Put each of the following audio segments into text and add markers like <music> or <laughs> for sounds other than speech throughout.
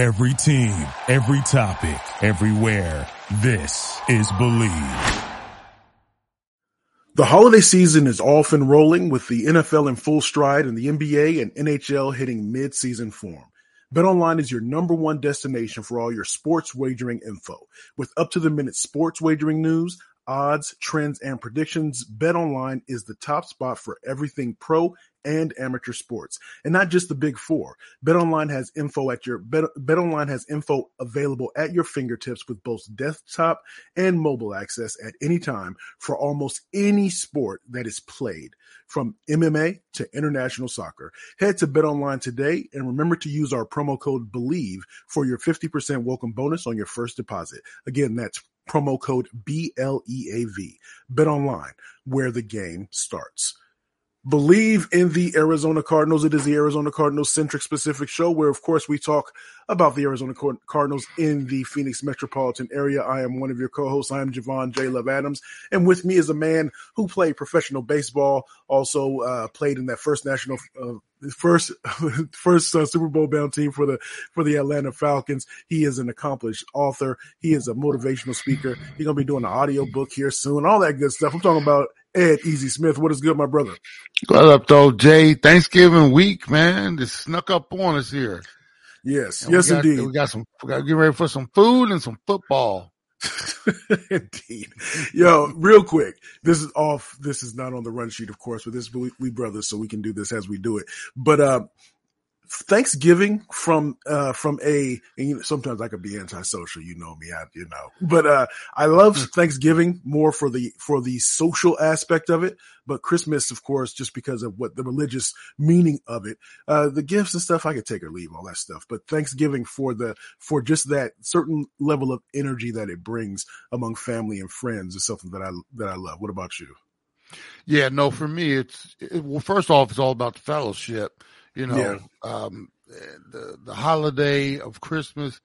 Every team, every topic, everywhere. This is Bleav. The holiday season is off and rolling with the NFL in full stride and the NBA and NHL hitting mid-season form. BetOnline is your number one destination for all your sports wagering info. With up to the minute sports wagering news, odds, trends, and predictions, BetOnline is the top spot for everything pro and amateur sports, and not just the big four. BetOnline has info at your Bet, BetOnline has info available at your fingertips with both desktop and mobile access at any time for almost any sport that is played, from MMA to international soccer. Head to BetOnline today and remember to use our promo code BLEAV for your 50% welcome bonus on your first deposit. Again, that's promo code B L E A V. BetOnline, where the game starts Bleav in the Arizona Cardinals. It is the Arizona Cardinals centric specific show where, of course, we talk about the Arizona Cardinals in the Phoenix metropolitan area. I am one of your co-hosts. I am Javon J. Love Adams. And with me is a man who played professional baseball, also uh, played in that first national, uh, first, <laughs> first uh, Super Bowl bound team for the, for the Atlanta Falcons. He is an accomplished author. He is a motivational speaker. He's to be doing an audio book here soon, all that good stuff. I'm talking about Ed Easy Smith. What is good, my brother? What up, though, Jay? Thanksgiving week, man. This snuck up on us here. Yes, and yes, we got, indeed. We got some. We got to get ready for some food and some football. <laughs> indeed, yo, real quick. This is off. This is not on the run sheet, of course, but this is we, we brothers, so we can do this as we do it. But uh, Thanksgiving from uh from a and you know, sometimes I could be antisocial, you know me, I you know. But uh I love Hmm. Thanksgiving more for the for the social aspect of it, but Christmas of course just because of what the religious meaning of it. Uh the gifts and stuff I could take or leave all that stuff, but Thanksgiving for the for just that certain level of energy that it brings among family and friends is something that I that I love. What about you? Yeah, no, for me, it's it, well. First off, it's all about the fellowship. You know, Yeah. um, the the holiday of Christmas.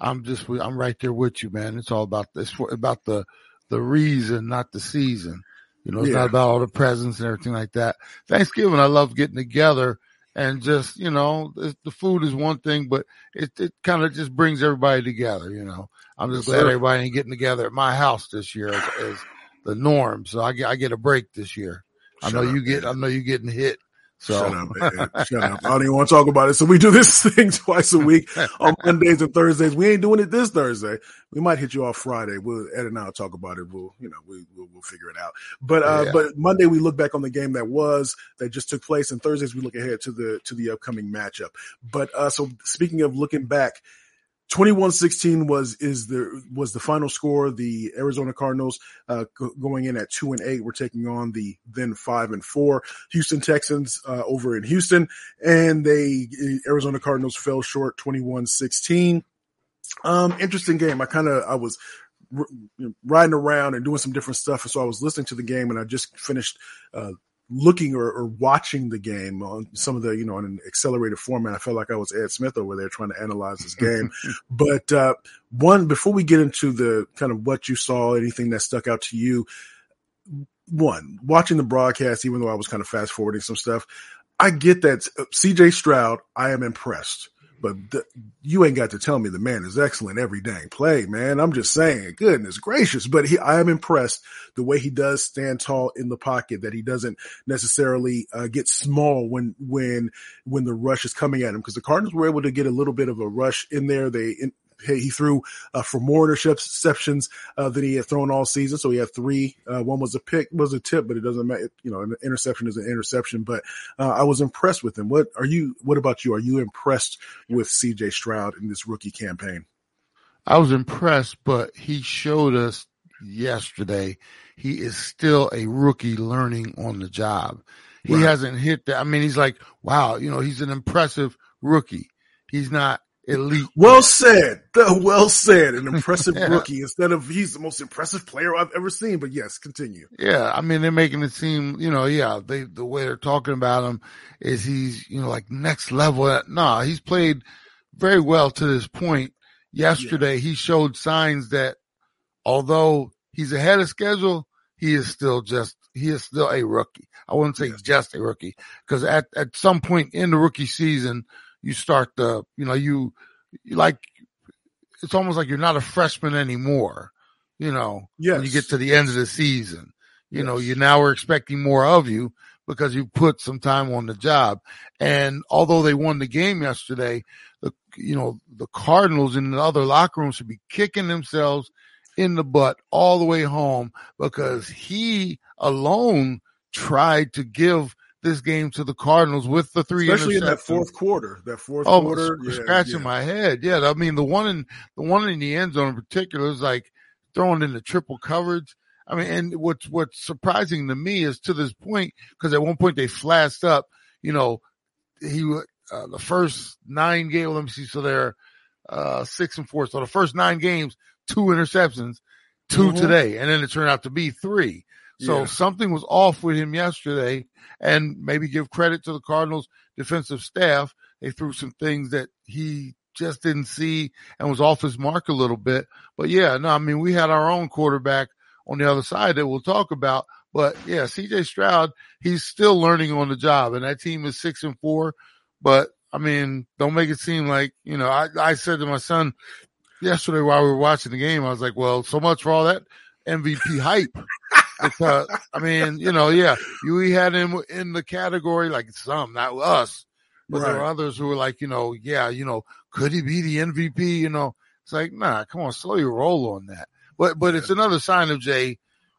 I'm just I'm right there with you, man. It's all about this about the the reason, not the season. You know, it's Yeah. not about all the presents and everything like that. Thanksgiving, I love getting together and just you know, the the food is one thing, but it it kind of just brings everybody together. You know, I'm just glad sir. everybody ain't getting together at my house this year as, as the norm. So I get I get a break this year. I know you get. I know you getting hit. So Shut up, man. <laughs> Shut up. I don't even want to talk about it. So we do this <laughs> thing twice a week on Mondays and Thursdays. We ain't doing it this Thursday. We might hit you off Friday. We'll Ed and I'll talk about it. We'll, you know, we, we'll, we'll figure it out. But, uh, Yeah. but Monday we look back on the game that was, that just took place and Thursdays we look ahead to the, to the upcoming matchup. But, uh, so speaking of looking back, 21-16 was is the was the final score. The Arizona Cardinals uh, go- going in at two and eight. We're taking on the then five and four Houston Texans uh, over in Houston, and they Arizona Cardinals fell short 21-16. Um, interesting game. I kind of I was r- riding around and doing some different stuff, and so I was listening to the game, and I just finished. Uh, looking or, or watching the game on some of the, you know, in an accelerated format. I felt like I was Ed Smith over there trying to analyze this game. <laughs> but uh, one, before we get into the kind of what you saw, anything that stuck out to you, one, watching the broadcast, even though I was kind of fast forwarding some stuff, I get that uh, CJ Stroud, I am impressed. But the, you ain't got to tell me the man is excellent every dang play, man. I'm just saying, goodness gracious. But he, I am impressed the way he does stand tall in the pocket, that he doesn't necessarily uh, get small when when when the rush is coming at him. Because the Cardinals were able to get a little bit of a rush in there. They in, he he threw uh, for more interceptions uh, than he had thrown all season. So he had three. Uh, one was a pick, was a tip, but it doesn't matter. You know, an interception is an interception. But uh, I was impressed with him. What are you? What about you? Are you impressed with C.J. Stroud in this rookie campaign? I was impressed, but he showed us yesterday he is still a rookie learning on the job. He Right. hasn't hit that. I mean, he's like, wow, you know, he's an impressive rookie. He's not elite. Well said. <laughs> Well said. An impressive Yeah. <laughs> rookie instead of he's the most impressive player I've ever seen. But yes, continue. Yeah, I mean they're making it seem, you know, yeah, they the way they're talking about him is he's, you know, like next level. Nah, he's played very well to this point. Yesterday he showed signs that although he's ahead of schedule, he is still just he is still a rookie. I wouldn't say Yes. just a rookie because at at some point in the rookie season you start the, you know, you like it's almost like you're not a freshman anymore. You know, yes. when you get to the end of the season, you yes. know, you now are expecting more of you because you put some time on the job. And although they won the game yesterday, the you know the Cardinals in the other locker rooms should be kicking themselves in the butt all the way home because he alone tried to give this game to the Cardinals with the three, especially in that fourth quarter. That fourth oh, quarter, yeah, scratching yeah. my head. Yeah, I mean the one in the one in the end zone in particular is like throwing in the triple coverage. I mean, and what's what's surprising to me is to this point because at one point they flashed up. You know, he uh, the first nine games. Let me see. So they're uh, six and four. So the first nine games, two interceptions, 2 mm-hmm. today, and then it turned out to be three. So yeah. something was off with him yesterday, and maybe give credit to the Cardinals defensive staff. They threw some things that he just didn't see and was off his mark a little bit. But yeah, no, I mean, we had our own quarterback on the other side that we'll talk about. But yeah, CJ Stroud, he's still learning on the job and that team is six and four. But I mean, don't make it seem like, you know, I, I said to my son yesterday while we were watching the game, I was like, well, so much for all that MVP hype. Because I mean, you know, yeah, you we had him in the category like some, not us, but right. there were others who were like, you know, yeah, you know, could he be the MVP? You know, it's like, nah, come on, slow your roll on that. But but it's another sign of Jay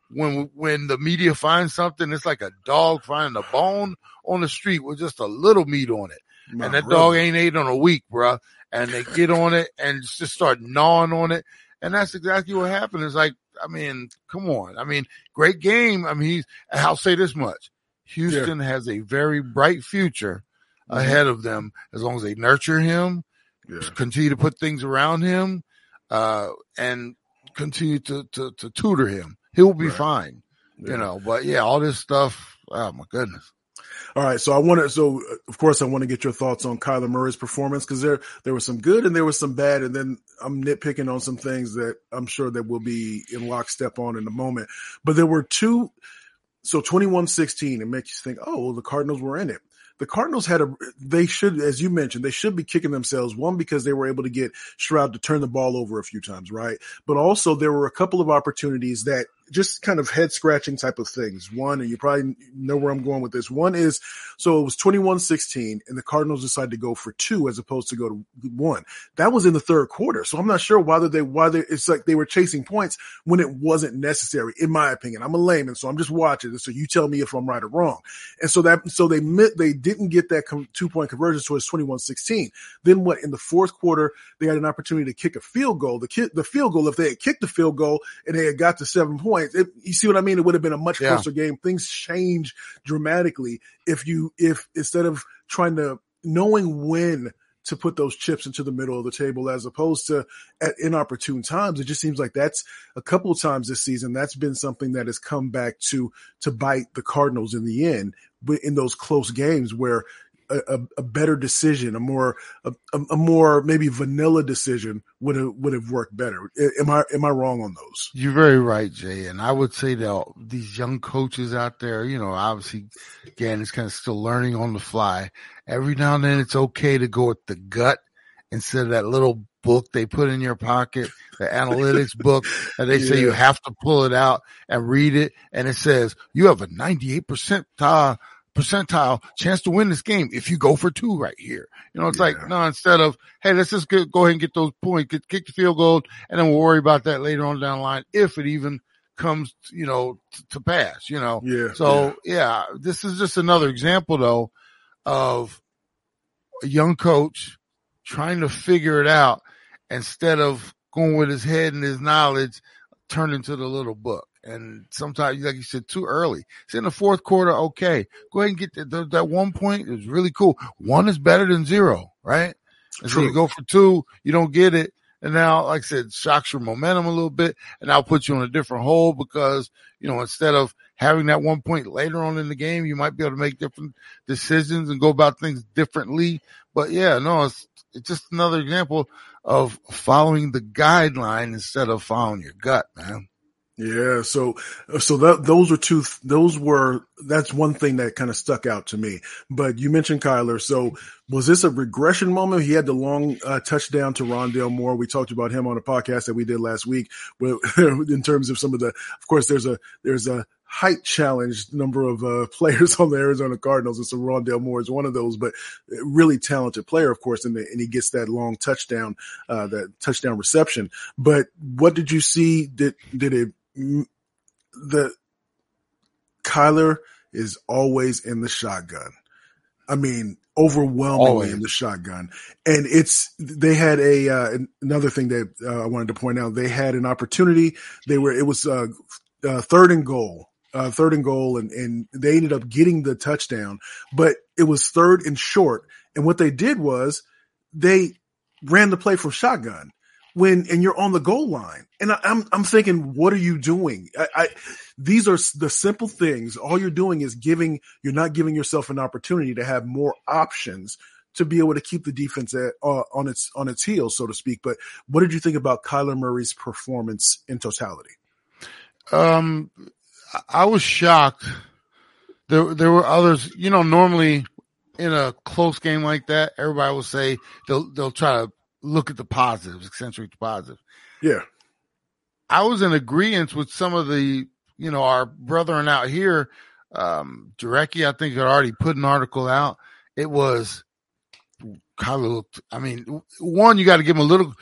when when the media finds something, it's like a dog finding a bone on the street with just a little meat on it. and that dog ain't ate on a week, bro. And they get on it and just start gnawing on it. And that's exactly what happened. It's like I mean, come on. I mean, great game. I mean, he's, I'll say this much. Houston yeah. has a very bright future mm-hmm. ahead of them as long as they nurture him, yeah. continue to put things around him, uh, and continue to, to, to tutor him. He'll be right. fine, yeah. you know, but yeah, all this stuff. Oh my goodness. All right, so I want to. So uh, of course, I want to get your thoughts on Kyler Murray's performance because there there was some good and there was some bad, and then I'm nitpicking on some things that I'm sure that we'll be in lockstep on in a moment. But there were two. So 21-16, it makes you think, oh, well, the Cardinals were in it the Cardinals had a, they should, as you mentioned, they should be kicking themselves. One, because they were able to get Stroud to turn the ball over a few times, right? But also there were a couple of opportunities that just kind of head scratching type of things. One, and you probably know where I'm going with this. One is, so it was 21-16 and the Cardinals decided to go for two as opposed to go to one. That was in the third quarter. So I'm not sure whether they, why they, it's like they were chasing points when it wasn't necessary, in my opinion. I'm a layman, so I'm just watching it. So you tell me if I'm right or wrong. And so that, so they they didn't get that two point conversion, so it's 21-16. Then what in the fourth quarter, they had an opportunity to kick a field goal. The ki- the field goal, if they had kicked the field goal and they had got to seven points, points. It, you see what I mean? It would have been a much yeah. closer game. Things change dramatically if you, if instead of trying to knowing when to put those chips into the middle of the table as opposed to at inopportune times. It just seems like that's a couple of times this season. That's been something that has come back to, to bite the Cardinals in the end, in those close games where a, a, better decision, a more a, a, more maybe vanilla decision would have would have worked better. Am I am I wrong on those? You're very right, Jay. And I would say that these young coaches out there, you know, obviously, again, it's kind of still learning on the fly. Every now and then, it's okay to go with the gut instead of that little book they put in your pocket, the analytics <laughs> book, and they yeah. say you have to pull it out and read it, and it says you have a 98 percent percentile chance to win this game if you go for two right here. You know, it's yeah. like, no, instead of, hey, let's just go, go ahead and get those points, get, kick the field goal, and then we'll worry about that later on down the line if it even comes, you know, t- to pass, you know. Yeah. So, yeah. yeah, this is just another example though of a young coach trying to figure it out instead of going with his head and his knowledge, turn into the little book and sometimes, like you said, too early. It's in the fourth quarter. Okay, go ahead and get the, the, that one point. It was really cool. One is better than zero, right? And True. so you go for two, you don't get it. And now, like I said, shocks your momentum a little bit and I'll put you on a different hole because, you know, instead of having that one point later on in the game, you might be able to make different decisions and go about things differently. But yeah, no, it's, it's just another example of following the guideline instead of following your gut, man. Yeah, so so that those were two. Those were that's one thing that kind of stuck out to me. But you mentioned Kyler. So was this a regression moment? He had the long uh, touchdown to Rondale Moore. We talked about him on a podcast that we did last week. <laughs> in terms of some of the, of course, there's a there's a height challenge number of uh, <laughs> players on the Arizona Cardinals, and so Rondale Moore is one of those. But really talented player, of course, and, the, and he gets that long touchdown, uh, that touchdown reception. But what did you see? Did did it the Kyler is always in the shotgun. I mean, overwhelmingly always. in the shotgun. And it's they had a uh, another thing that uh, I wanted to point out. They had an opportunity. They were it was uh, uh third and goal. Uh, third and goal, and, and they ended up getting the touchdown, but it was third and short. And what they did was they ran the play from shotgun when and you're on the goal line. And I, am I'm, I'm thinking, what are you doing? I, I, these are the simple things. All you're doing is giving. You're not giving yourself an opportunity to have more options to be able to keep the defense at, uh, on its on its heels, so to speak. But what did you think about Kyler Murray's performance in totality? Um, I was shocked. There there were others. You know, normally in a close game like that, everybody will say they'll they'll try to look at the positives, accentuate the positives. Yeah. I was in agreement with some of the, you know, our brethren out here. Um, Jarecki, I think, had already put an article out. It was Kyler looked, I mean, one, you got to give him a little,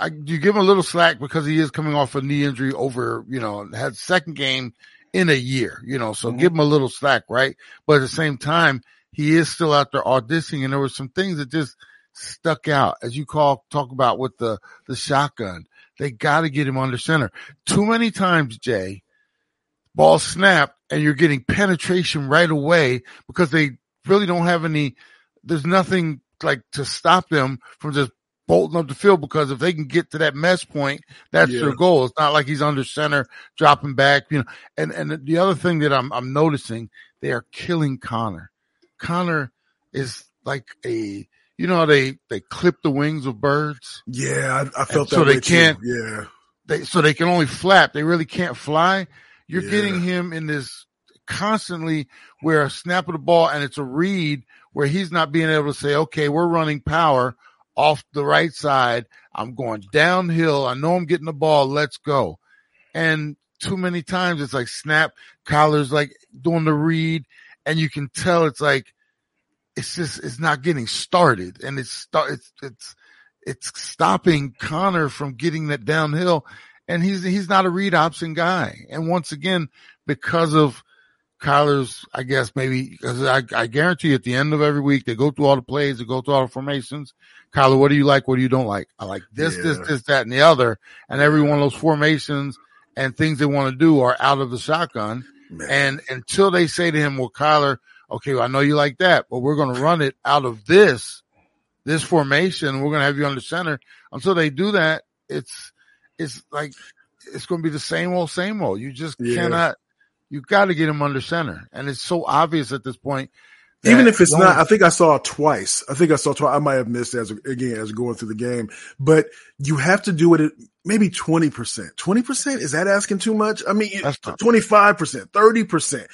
I, you give him a little slack because he is coming off a knee injury over, you know, had second game in a year, you know, so mm-hmm. give him a little slack, right? But at the same time, he is still out there auditioning and there were some things that just, stuck out as you call talk about with the the shotgun. They got to get him under center. Too many times, Jay, ball snapped and you're getting penetration right away because they really don't have any. There's nothing like to stop them from just bolting up the field because if they can get to that mesh point, that's yeah. their goal. It's not like he's under center, dropping back, you know. And and the other thing that I'm I'm noticing, they are killing Conner. Conner is like a you know how they they clip the wings of birds. Yeah, I, I felt. So they can't. Too. Yeah. They so they can only flap. They really can't fly. You're yeah. getting him in this constantly where a snap of the ball and it's a read where he's not being able to say, okay, we're running power off the right side. I'm going downhill. I know I'm getting the ball. Let's go. And too many times it's like snap collars, like doing the read and you can tell it's like it's just it's not getting started, and it's it's it's it's stopping Conner from getting that downhill, and he's he's not a read option guy. And once again, because of Kyler's, I guess maybe because I, I guarantee at the end of every week they go through all the plays, they go through all the formations. Kyler, what do you like? What do you don't like? I like this, yeah. this, this, that, and the other. And every one of those formations and things they want to do are out of the shotgun. Man. And until they say to him, well, Kyler, okay, well, I know you like that, but we're going to run it out of this, this formation. We're going to have you on the center. Until they do that, it's, it's like, it's going to be the same old, same old. You just yeah. cannot, you got to get him under center. And it's so obvious at this point. Even if it's not, I think I saw it twice. I think I saw twice. I might have missed as again as going through the game, but you have to do it at maybe 20%. 20%? Is that asking too much? I mean, 25%, 30%.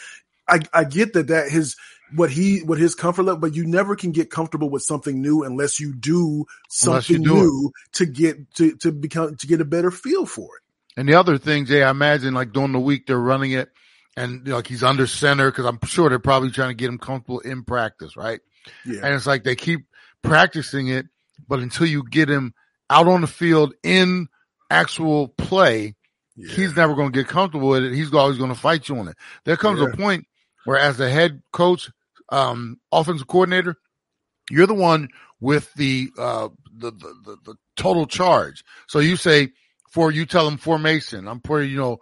I, I get that that his what he what his comfort level, but you never can get comfortable with something new unless you do something you do new it. to get to to become to get a better feel for it. And the other thing, Jay, I imagine like during the week they're running it, and like he's under center because I'm sure they're probably trying to get him comfortable in practice, right? Yeah. And it's like they keep practicing it, but until you get him out on the field in actual play, yeah. he's never going to get comfortable with it. He's always going to fight you on it. There comes yeah. a point where as the head coach, um, offensive coordinator, you're the one with the, uh, the, the, the, the total charge. So you say, for you tell them formation. I'm putting, you know,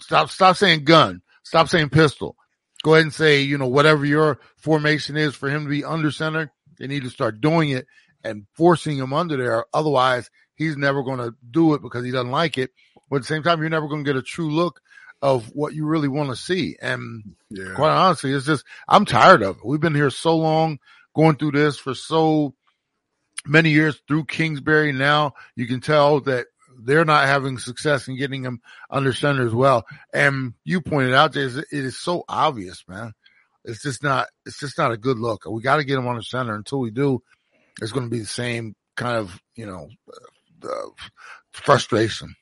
stop, stop saying gun. Stop saying pistol. Go ahead and say, you know, whatever your formation is for him to be under center. They need to start doing it and forcing him under there. Otherwise, he's never going to do it because he doesn't like it. But at the same time, you're never going to get a true look of what you really want to see. And yeah. quite honestly, it's just, I'm tired of it. We've been here so long going through this for so many years through Kingsbury. Now you can tell that they're not having success in getting him under center as well. And you pointed out, Jay, it is so obvious, man. It's just not, it's just not a good look. We got to get him on the center. Until we do, it's going to be the same kind of, you know, uh, frustration.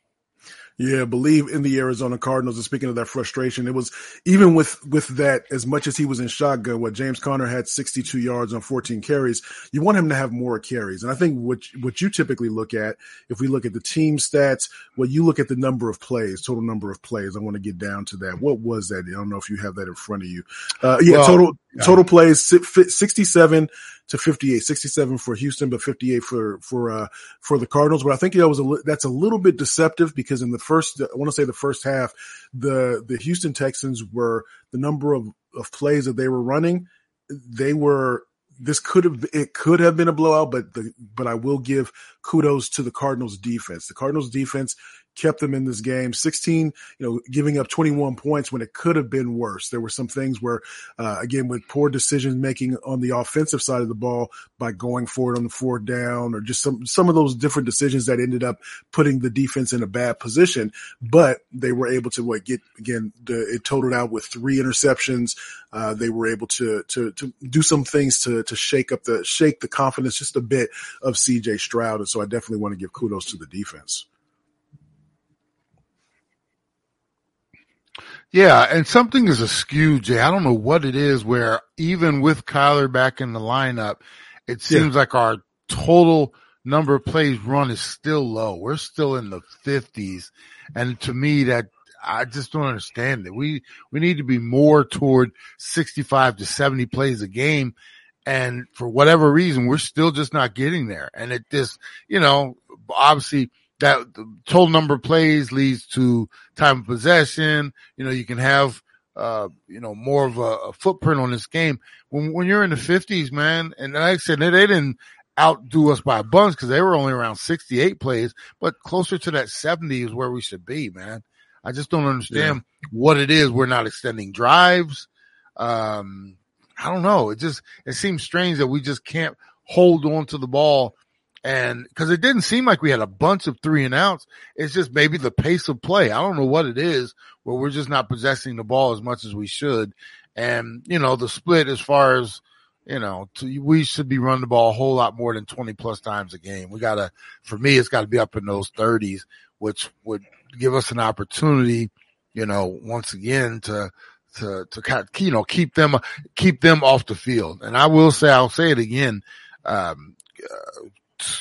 Yeah, Bleav in the Arizona Cardinals. And speaking of that frustration, it was even with with that, as much as he was in shotgun, what James Conner had 62 yards on 14 carries. You want him to have more carries, and I think what what you typically look at, if we look at the team stats, what you look at the number of plays, total number of plays. I want to get down to that. What was that? I don't know if you have that in front of you. Uh, yeah, well, total yeah. total plays 67 to 58, 67 for Houston, but 58 for, for, uh, for the Cardinals. But I think that was a, that's a little bit deceptive because in the first, I want to say the first half, the, the Houston Texans were the number of, of plays that they were running. They were, this could have, it could have been a blowout, but the, but I will give kudos to the Cardinals defense. The Cardinals defense kept them in this game. 16, you know, giving up 21 points when it could have been worse. There were some things where, uh, again, with poor decision making on the offensive side of the ball by going forward on the fourth down or just some, some of those different decisions that ended up putting the defense in a bad position. But they were able to what get, again, the, it totaled out with three interceptions. Uh, they were able to, to, to do some things to, to shake up the, shake the confidence just a bit of CJ Stroud. And so I definitely want to give kudos to the defense. Yeah, and something is askew, Jay. I don't know what it is where even with Kyler back in the lineup, it seems yeah. like our total number of plays run is still low. We're still in the fifties. And to me, that I just don't understand it. We, we need to be more toward 65 to 70 plays a game. And for whatever reason, we're still just not getting there. And it just, you know, obviously that the total number of plays leads to time of possession. You know, you can have, uh, you know, more of a, a, footprint on this game. When, when you're in the fifties, man, and like I said, they, they didn't outdo us by a bunch because they were only around 68 plays, but closer to that 70 is where we should be, man. I just don't understand yeah. what it is. We're not extending drives. Um, I don't know. It just, it seems strange that we just can't hold on to the ball and because it didn't seem like we had a bunch of three and outs, it's just maybe the pace of play. I don't know what it is where we're just not possessing the ball as much as we should. And, you know, the split as far as, you know, to, we should be running the ball a whole lot more than 20 plus times a game. We gotta, for me, it's gotta be up in those thirties, which would give us an opportunity, you know, once again to, to, to, kind of, you know, keep them, keep them off the field. And I will say, I'll say it again. Um, uh,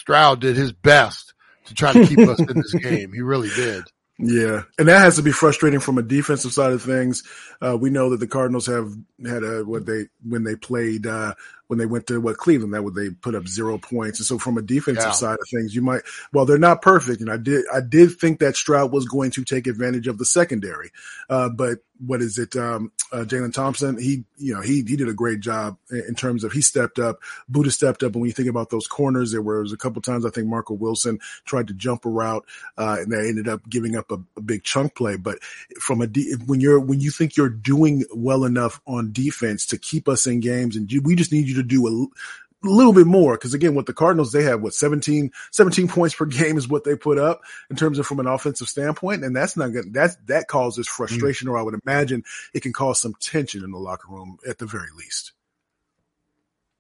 Stroud did his best to try to keep us in this <laughs> game. He really did. Yeah, and that has to be frustrating from a defensive side of things. Uh, we know that the Cardinals have had a what they when they played uh, when they went to what Cleveland that would they put up zero points. And so from a defensive yeah. side of things, you might well they're not perfect. And I did I did think that Stroud was going to take advantage of the secondary, uh, but what is it? Um, uh, Jalen Thompson, he, you know, he, he did a great job in terms of he stepped up, Budda stepped up. And when you think about those corners, there was a couple times I think Marco Wilson tried to jump a route, uh, and they ended up giving up a, a big chunk play. But from a, de- when you're, when you think you're doing well enough on defense to keep us in games and we just need you to do a, little bit more because again with the cardinals they have what 17 17 points per <laughs> game is what they put up in terms of from an offensive standpoint and that's not good that's that causes frustration mm-hmm. or i would imagine it can cause some tension in the locker room at the very least.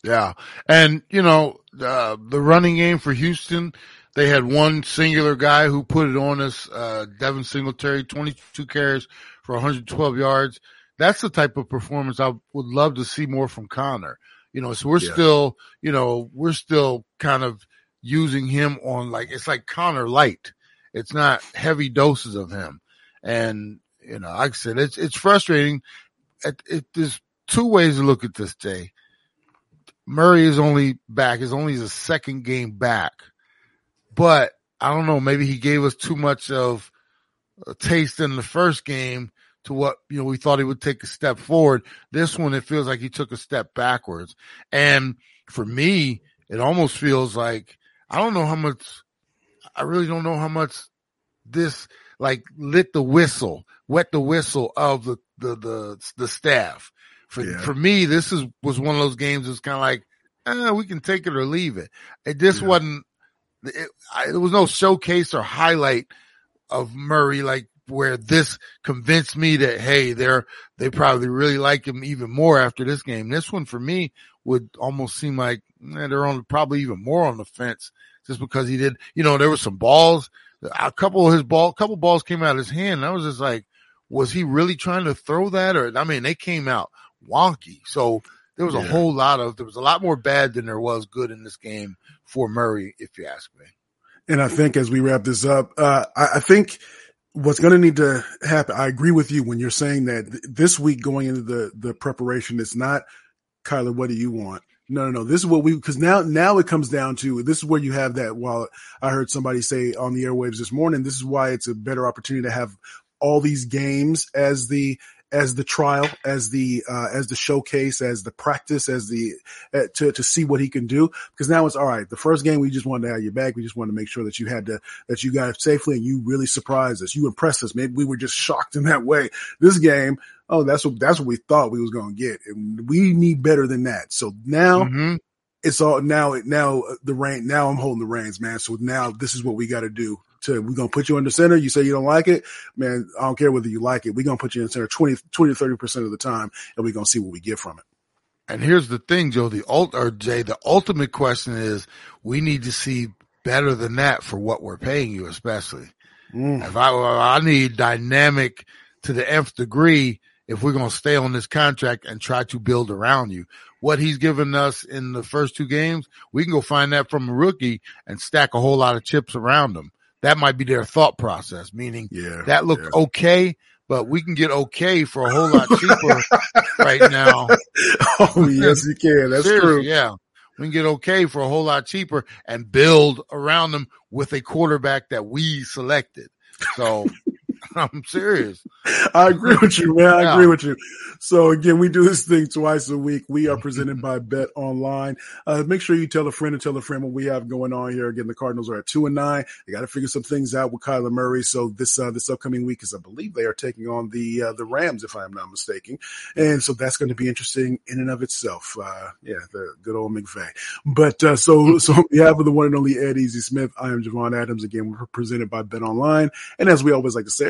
Yeah and you know uh, the running game for houston they had one singular guy who put it on us uh, devin singletary 22 carries for 112 yards. That's the type of performance i would love to see more from conner you know, so we're yeah. still, you know, we're still kind of using him on like, it's like Conner light. It's not heavy doses of him. And, you know, like I said, it's, it's frustrating. It, it, there's two ways to look at this, Jay. Murray is only back, is only his second game back, but I don't know, maybe he gave us too much of a taste in the first game to what, you know, we thought he would take a step forward. This one, it feels like he took a step backwards. And for me, it almost feels like, I don't know how much, I really don't know how much this like lit the whistle, wet the whistle of the, the, the, the staff. For, yeah. for me, this is, was one of those games that's kind of like, eh, we can take it or leave it. It just yeah. wasn't, it, I, there was no showcase or highlight of Murray like where this convinced me that hey, they're they probably really like him even more after this game. This one for me would almost seem like eh, they're on probably even more on the fence just because he did. You know, there were some balls, a couple of his ball, a couple balls came out of his hand. And I was just like, was he really trying to throw that? Or I mean, they came out wonky. So there was yeah. a whole lot of there was a lot more bad than there was good in this game for Murray, if you ask me. And I think as we wrap this up, uh, I, I think what's going to need to happen. I agree with you when you're saying that th- this week going into the the preparation, it's not Kyler. What do you want? No, no, no. This is what we because now now it comes down to this is where you have that. While I heard somebody say on the airwaves this morning, this is why it's a better opportunity to have all these games as the as the trial, as the uh, as the showcase, as the practice, as the uh, to to see what he can do. Because now it's all right. The first game we just wanted to have you back. We just wanted to make sure that you had to that you got safely and you really surprised us. You impressed us. Maybe we were just shocked in that way. This game, oh, that's what that's what we thought we was going to get, and we need better than that. So now. Mm-hmm. It's all now. It now the rain. Now I'm holding the reins, man. So now this is what we got to do to we're gonna put you in the center. You say you don't like it, man. I don't care whether you like it. We're gonna put you in the center 20, 20 to thirty percent of the time, and we're gonna see what we get from it. And here's the thing, Joe. The ult or Jay, the ultimate question is we need to see better than that for what we're paying you, especially. Mm. If I I need dynamic to the nth degree if we're going to stay on this contract and try to build around you. What he's given us in the first two games, we can go find that from a rookie and stack a whole lot of chips around him that might be their thought process, meaning yeah, that looked yeah. okay, but we can get okay for a whole lot cheaper right now. <laughs> Oh, yes, you can. That's Seriously, true. Yeah. We can get okay for a whole lot cheaper and build around them with a quarterback that we selected. So <laughs> I'm serious. I agree with you, man. I yeah. agree with you. So again, we do this thing twice a week. We are presented by Bet Online. Uh, make sure you tell a friend and tell a friend what we have going on here. Again, the Cardinals are at two and nine. They got to figure some things out with Kyler Murray. So this uh, this upcoming week is, I believe, they are taking on the uh, the Rams, if I am not mistaken. And so that's going to be interesting in and of itself. Uh, yeah, the good old McVay. But uh, so so on behalf of the one and only Ed Easy Smith, I am Javon Adams. Again, we're presented by Bet Online, and as we always like to say